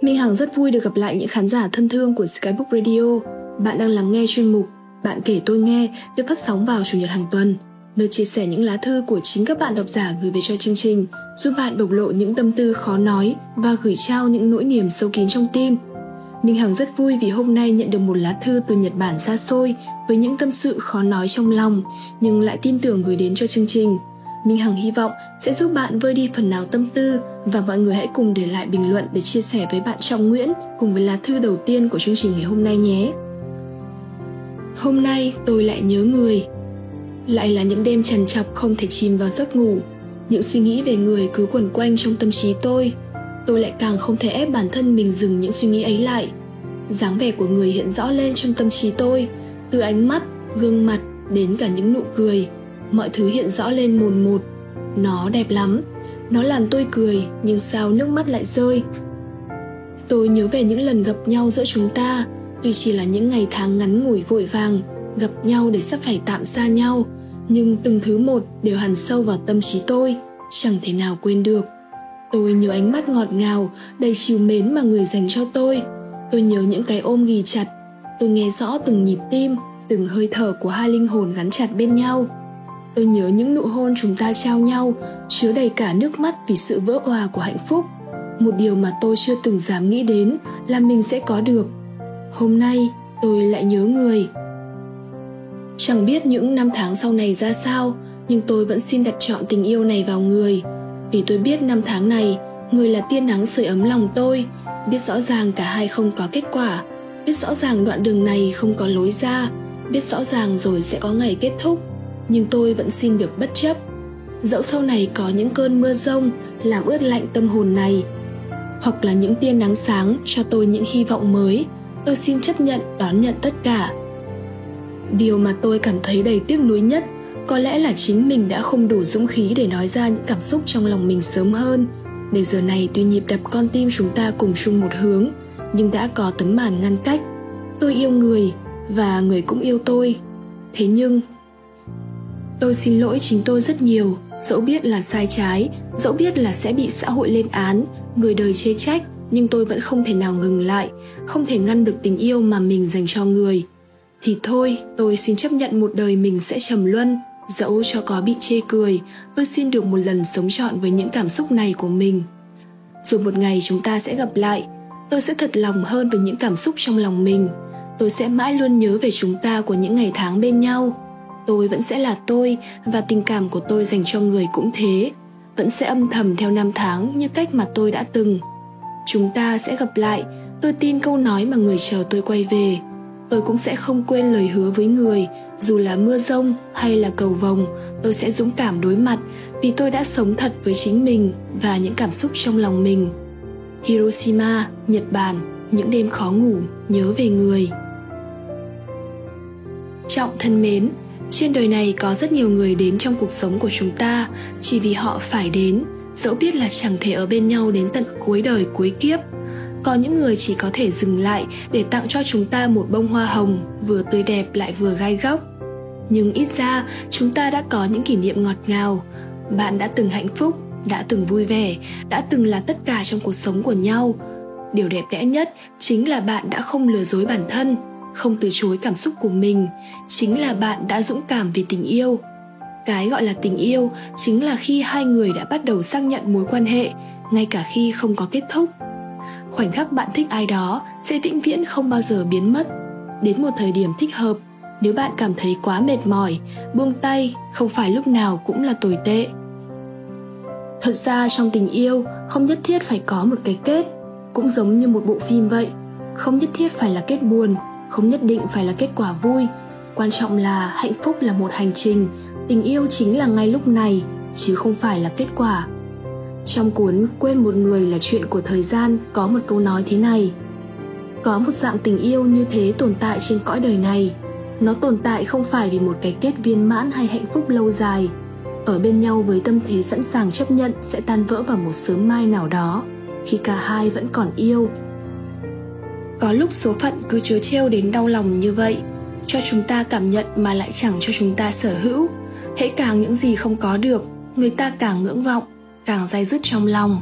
Minh Hằng rất vui được gặp lại những khán giả thân thương của Skybook Radio. Bạn đang lắng nghe chuyên mục Bạn kể tôi nghe được phát sóng vào chủ nhật hàng tuần, nơi chia sẻ những lá thư của chính các bạn độc giả gửi về cho chương trình, giúp bạn bộc lộ những tâm tư khó nói và gửi trao những nỗi niềm sâu kín trong tim. Minh Hằng rất vui vì hôm nay nhận được một lá thư từ Nhật Bản xa xôi với những tâm sự khó nói trong lòng nhưng lại tin tưởng gửi đến cho chương trình. Minh Hằng hy vọng sẽ giúp bạn vơi đi phần nào tâm tư và mọi người hãy cùng để lại bình luận để chia sẻ với bạn Trọng Nguyễn cùng với lá thư đầu tiên của chương trình ngày hôm nay nhé. Hôm nay tôi lại nhớ người. Lại là những đêm trằn trọc không thể chìm vào giấc ngủ. Những suy nghĩ về người cứ quẩn quanh trong tâm trí tôi. Tôi lại càng không thể ép bản thân mình dừng những suy nghĩ ấy lại. dáng vẻ của người hiện rõ lên trong tâm trí tôi, từ ánh mắt, gương mặt đến cả những nụ cười – mọi thứ hiện rõ lên mồn một nó đẹp lắm nó làm tôi cười, nhưng sao nước mắt lại rơi? Tôi nhớ về những lần gặp nhau giữa chúng ta. Tuy chỉ là những ngày tháng ngắn ngủi vội vàng, gặp nhau để sắp phải tạm xa nhau, nhưng từng thứ một đều hằn sâu vào tâm trí tôi, chẳng thể nào quên được. Tôi nhớ ánh mắt ngọt ngào, đầy chiều mến mà người dành cho tôi. Tôi nhớ những cái ôm ghì chặt. Tôi nghe rõ từng nhịp tim, từng hơi thở của hai linh hồn gắn chặt bên nhau tôi nhớ những nụ hôn chúng ta trao nhau, chứa đầy cả nước mắt vì sự vỡ òa của hạnh phúc. Một điều mà tôi chưa từng dám nghĩ đến là mình sẽ có được. Hôm nay, tôi lại nhớ người. Chẳng biết những năm tháng sau này ra sao, nhưng tôi vẫn xin đặt chọn tình yêu này vào người. Vì tôi biết năm tháng này, người là tia nắng sưởi ấm lòng tôi, biết rõ ràng cả hai không có kết quả, biết rõ ràng đoạn đường này không có lối ra, biết rõ ràng rồi sẽ có ngày kết thúc nhưng tôi vẫn xin được bất chấp. Dẫu sau này có những cơn mưa rông làm ướt lạnh tâm hồn này, hoặc là những tia nắng sáng cho tôi những hy vọng mới, tôi xin chấp nhận, đón nhận tất cả. Điều mà tôi cảm thấy đầy tiếc nuối nhất có lẽ là chính mình đã không đủ dũng khí để nói ra những cảm xúc trong lòng mình sớm hơn. Để giờ này tuy nhịp đập con tim chúng ta cùng chung một hướng, nhưng đã có tấm màn ngăn cách. Tôi yêu người và người cũng yêu tôi. Thế nhưng tôi xin lỗi chính tôi rất nhiều. Dẫu biết là sai trái, dẫu biết là sẽ bị xã hội lên án, người đời chê trách, nhưng tôi vẫn không thể nào ngừng lại, không thể ngăn được tình yêu mà mình dành cho người. Thì thôi, tôi xin chấp nhận một đời mình sẽ trầm luân, dẫu cho có bị chê cười, tôi xin được một lần sống trọn với những cảm xúc này của mình. Rồi một ngày chúng ta sẽ gặp lại, tôi sẽ thật lòng hơn với những cảm xúc trong lòng mình. Tôi sẽ mãi luôn nhớ về chúng ta của những ngày tháng bên nhau tôi vẫn sẽ là tôi và tình cảm của tôi dành cho người cũng thế. Vẫn sẽ âm thầm theo năm tháng như cách mà tôi đã từng. Chúng ta sẽ gặp lại. Tôi tin câu nói mà người chờ tôi quay về. Tôi cũng sẽ không quên lời hứa với người. Dù là mưa rông hay là cầu vồng, tôi sẽ dũng cảm đối mặt vì tôi đã sống thật với chính mình và những cảm xúc trong lòng mình. Hiroshima, nhật bản, những đêm khó ngủ, nhớ về người. Trọng thân mến trên đời này có rất nhiều người đến trong cuộc sống của chúng ta, chỉ vì họ phải đến. Dẫu biết là chẳng thể ở bên nhau đến tận cuối đời, cuối kiếp. Có những người chỉ có thể dừng lại để tặng cho chúng ta một bông hoa hồng, vừa tươi đẹp lại vừa gai góc. Nhưng ít ra, chúng ta đã có những kỷ niệm ngọt ngào. Bạn đã từng hạnh phúc, đã từng vui vẻ, đã từng là tất cả trong cuộc sống của nhau. Điều đẹp đẽ nhất chính là bạn đã không lừa dối bản thân không từ chối cảm xúc của mình, chính là bạn đã dũng cảm vì tình yêu. Cái gọi là tình yêu chính là khi hai người đã bắt đầu xác nhận mối quan hệ, ngay cả khi không có kết thúc. Khoảnh khắc bạn thích ai đó sẽ vĩnh viễn không bao giờ biến mất. Đến một thời điểm thích hợp, nếu bạn cảm thấy quá mệt mỏi, buông tay, không phải lúc nào cũng là tồi tệ. Thật ra trong tình yêu, không nhất thiết phải có một cái kết, cũng giống như một bộ phim vậy, không nhất thiết phải là kết buồn không nhất định phải là kết quả vui. Quan trọng là hạnh phúc là một hành trình, tình yêu chính là ngay lúc này, chứ không phải là kết quả. Trong cuốn quên một người là chuyện của thời gian, có một câu nói thế này. Có một dạng tình yêu như thế tồn tại trên cõi đời này. Nó tồn tại không phải vì một cái kết viên mãn hay hạnh phúc lâu dài. Ở bên nhau với tâm thế sẵn sàng chấp nhận sẽ tan vỡ vào một sớm mai nào đó, khi cả hai vẫn còn yêu có lúc số phận cứ chớ trêu đến đau lòng như vậy cho chúng ta cảm nhận mà lại chẳng cho chúng ta sở hữu hễ càng những gì không có được người ta càng ngưỡng vọng càng dai dứt trong lòng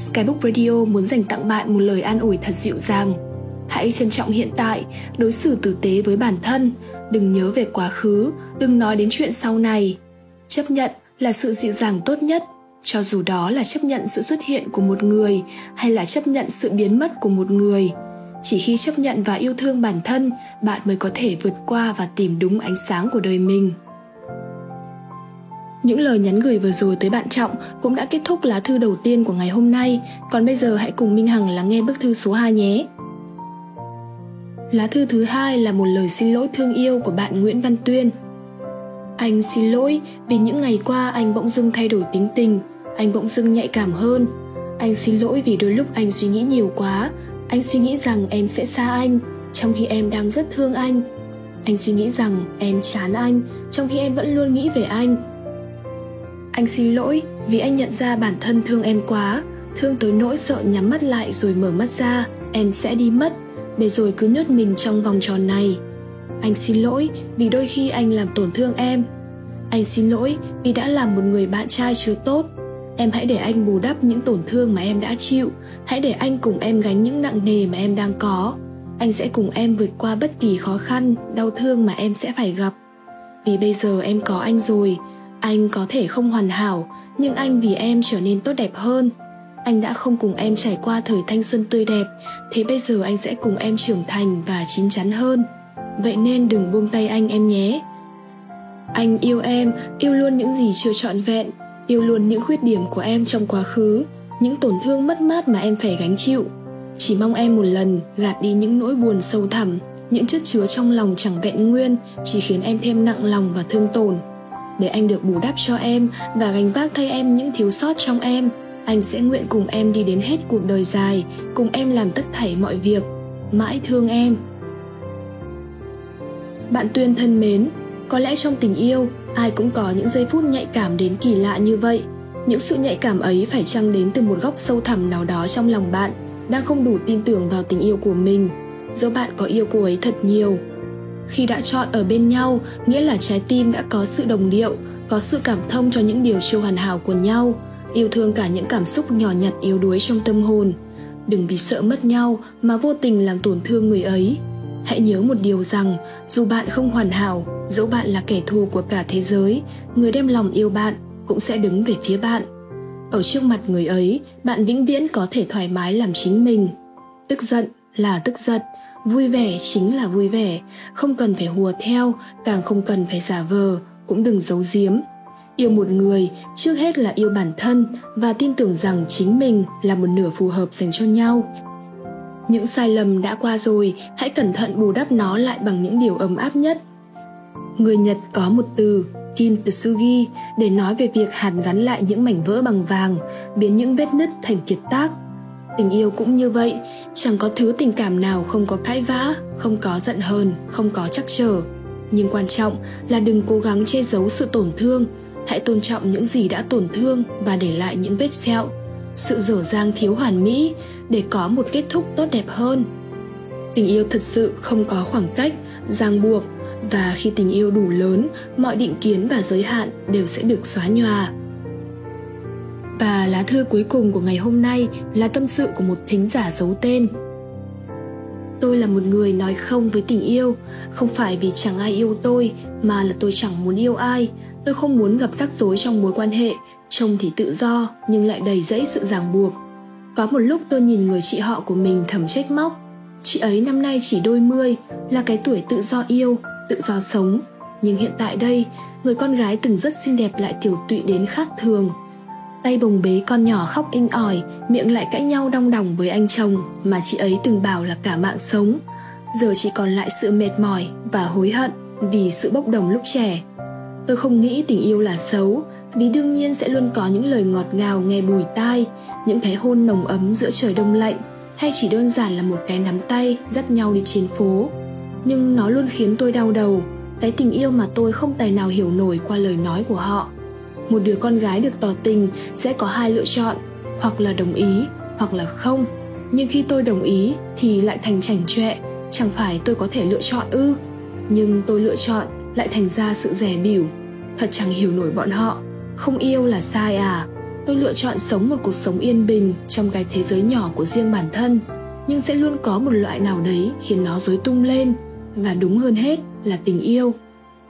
Skybook Radio muốn dành tặng bạn một lời an ủi thật dịu dàng. Hãy trân trọng hiện tại, đối xử tử tế với bản thân, đừng nhớ về quá khứ, đừng nói đến chuyện sau này. Chấp nhận là sự dịu dàng tốt nhất, cho dù đó là chấp nhận sự xuất hiện của một người hay là chấp nhận sự biến mất của một người. Chỉ khi chấp nhận và yêu thương bản thân, bạn mới có thể vượt qua và tìm đúng ánh sáng của đời mình. Những lời nhắn gửi vừa rồi tới bạn Trọng cũng đã kết thúc lá thư đầu tiên của ngày hôm nay, còn bây giờ hãy cùng Minh Hằng lắng nghe bức thư số 2 nhé. Lá thư thứ hai là một lời xin lỗi thương yêu của bạn Nguyễn Văn Tuyên. Anh xin lỗi vì những ngày qua anh bỗng dưng thay đổi tính tình, anh bỗng dưng nhạy cảm hơn. Anh xin lỗi vì đôi lúc anh suy nghĩ nhiều quá, anh suy nghĩ rằng em sẽ xa anh, trong khi em đang rất thương anh. Anh suy nghĩ rằng em chán anh, trong khi em vẫn luôn nghĩ về anh. Anh xin lỗi vì anh nhận ra bản thân thương em quá. Thương tới nỗi sợ nhắm mắt lại rồi mở mắt ra em sẽ đi mất để rồi cứ nhốt mình trong vòng tròn này. Anh xin lỗi vì đôi khi anh làm tổn thương em. Anh xin lỗi vì đã làm một người bạn trai chưa tốt em hãy để anh bù đắp những tổn thương mà em đã chịu. Hãy để anh cùng em gánh những nặng nề mà em đang có. Anh sẽ cùng em vượt qua bất kỳ khó khăn, đau thương mà em sẽ phải gặp. Vì bây giờ em có anh rồi, anh có thể không hoàn hảo, nhưng anh vì em trở nên tốt đẹp hơn. Anh đã không cùng em trải qua thời thanh xuân tươi đẹp, thế bây giờ anh sẽ cùng em trưởng thành và chín chắn hơn. Vậy nên đừng buông tay anh em nhé. Anh yêu em, yêu luôn những gì chưa trọn vẹn yêu luôn những khuyết điểm của em trong quá khứ, những tổn thương mất mát mà em phải gánh chịu. Chỉ mong em một lần gạt đi những nỗi buồn sâu thẳm, những chất chứa trong lòng chẳng vẹn nguyên, chỉ khiến em thêm nặng lòng và thương tổn. Để anh được bù đắp cho em và gánh vác thay em những thiếu sót trong em, anh sẽ nguyện cùng em đi đến hết cuộc đời dài, cùng em làm tất thảy mọi việc. Mãi thương em. Bạn tuyên thân mến, có lẽ trong tình yêu ai cũng có những giây phút nhạy cảm đến kỳ lạ như vậy. Những sự nhạy cảm ấy phải chăng đến từ một góc sâu thẳm nào đó trong lòng bạn, đang không đủ tin tưởng vào tình yêu của mình? Dẫu bạn có yêu cô ấy thật nhiều. Khi đã chọn ở bên nhau, nghĩa là trái tim đã có sự đồng điệu, có sự cảm thông cho những điều chưa hoàn hảo của nhau, yêu thương cả những cảm xúc nhỏ nhặt yếu đuối trong tâm hồn. Đừng vì sợ mất nhau mà vô tình làm tổn thương người ấy. Hãy nhớ một điều rằng, dù bạn không hoàn hảo dẫu bạn là kẻ thù của cả thế giới, người đem lòng yêu bạn cũng sẽ đứng về phía bạn. Ở trước mặt người ấy, bạn vĩnh viễn có thể thoải mái làm chính mình. Tức giận là tức giận, vui vẻ chính là vui vẻ. Không cần phải hùa theo, càng không cần phải giả vờ, cũng đừng giấu giếm. Yêu một người, trước hết là yêu bản thân và tin tưởng rằng chính mình là một nửa phù hợp dành cho nhau. Những sai lầm đã qua rồi, hãy cẩn thận bù đắp nó lại bằng những điều ấm áp nhất người nhật có một từ kintsugi để nói về việc hàn gắn lại những mảnh vỡ bằng vàng, biến những vết nứt thành kiệt tác. Tình yêu cũng như vậy, chẳng có thứ tình cảm nào không có cãi vã, không có giận hờn, không có chắc trở. Nhưng quan trọng là đừng cố gắng che giấu sự tổn thương, hãy tôn trọng những gì đã tổn thương và để lại những vết sẹo. Sự dở dang thiếu hoàn mỹ để có một kết thúc tốt đẹp hơn. Tình yêu thật sự không có khoảng cách, ràng buộc và khi tình yêu đủ lớn mọi định kiến và giới hạn đều sẽ được xóa nhòa và lá thư cuối cùng của ngày hôm nay là tâm sự của một thính giả giấu tên. Tôi là một người nói không với tình yêu, không phải vì chẳng ai yêu tôi mà là tôi chẳng muốn yêu ai. Tôi không muốn gặp rắc rối trong mối quan hệ, trông thì tự do nhưng lại đầy dẫy sự ràng buộc. Có một lúc tôi nhìn người chị họ của mình thầm trách móc. Chị ấy năm nay chỉ đôi mươi, là cái tuổi tự do yêu, tự do sống. Nhưng hiện tại đây, người con gái từng rất xinh đẹp lại tiểu tụy đến khác thường, tay bồng bế con nhỏ khóc inh ỏi miệng lại cãi nhau đong đòng với anh chồng mà chị ấy từng bảo là cả mạng sống. Giờ chỉ còn lại sự mệt mỏi và hối hận vì sự bốc đồng lúc trẻ. Tôi không nghĩ tình yêu là xấu vì đương nhiên sẽ luôn có những lời ngọt ngào nghe bùi tai những cái hôn nồng ấm giữa trời đông lạnh hay chỉ đơn giản là một cái nắm tay dắt nhau đi trên phố nhưng nó luôn khiến tôi đau đầu. Cái tình yêu mà tôi không tài nào hiểu nổi qua lời nói của họ. Một đứa con gái được tỏ tình sẽ có hai lựa chọn, hoặc là đồng ý, hoặc là không. Nhưng khi tôi đồng ý thì lại thành chảnh chọe, chẳng phải tôi có thể lựa chọn ư? Nhưng tôi lựa chọn lại thành ra sự rẻ bỉu. Thật chẳng hiểu nổi bọn họ. Không yêu là sai à? Tôi lựa chọn sống một cuộc sống yên bình trong cái thế giới nhỏ của riêng bản thân. Nhưng sẽ luôn có một loại nào đấy khiến nó rối tung lên và đúng hơn hết là tình yêu.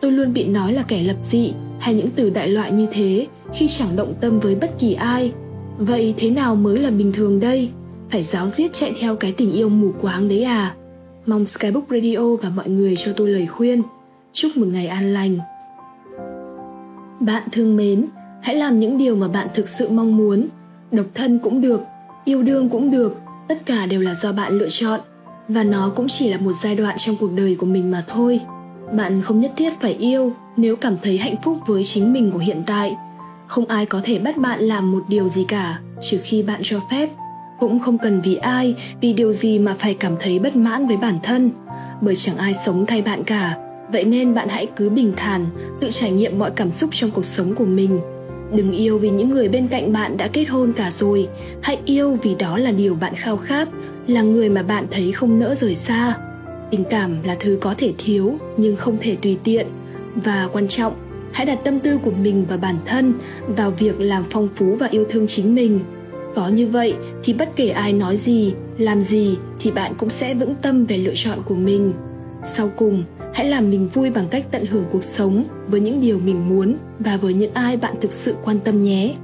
Tôi luôn bị nói là kẻ lập dị hay những từ đại loại như thế khi chẳng động tâm với bất kỳ ai. Vậy thế nào mới là bình thường đây? Phải giáo diết chạy theo cái tình yêu mù quáng đấy à? Mong skybook radio và mọi người cho tôi lời khuyên. Chúc một ngày an lành. Bạn thương mến, hãy làm những điều mà bạn thực sự mong muốn. Độc thân cũng được, yêu đương cũng được, tất cả đều là do bạn lựa chọn và nó cũng chỉ là một giai đoạn trong cuộc đời của mình mà thôi. Bạn không nhất thiết phải yêu nếu cảm thấy hạnh phúc với chính mình của hiện tại. Không ai có thể bắt bạn làm một điều gì cả, trừ khi bạn cho phép. Cũng không cần vì ai, vì điều gì mà phải cảm thấy bất mãn với bản thân. Bởi chẳng ai sống thay bạn cả. Vậy nên bạn hãy cứ bình thản, tự trải nghiệm mọi cảm xúc trong cuộc sống của mình. Đừng yêu vì những người bên cạnh bạn đã kết hôn cả rồi. Hãy yêu vì đó là điều bạn khao khát là người mà bạn thấy không nỡ rời xa. Tình cảm là thứ có thể thiếu, nhưng không thể tùy tiện. Và quan trọng, hãy đặt tâm tư của mình và bản thân vào việc làm phong phú và yêu thương chính mình. Có như vậy thì bất kể ai nói gì, làm gì thì bạn cũng sẽ vững tâm về lựa chọn của mình. Sau cùng, hãy làm mình vui bằng cách tận hưởng cuộc sống với những điều mình muốn và với những ai bạn thực sự quan tâm nhé.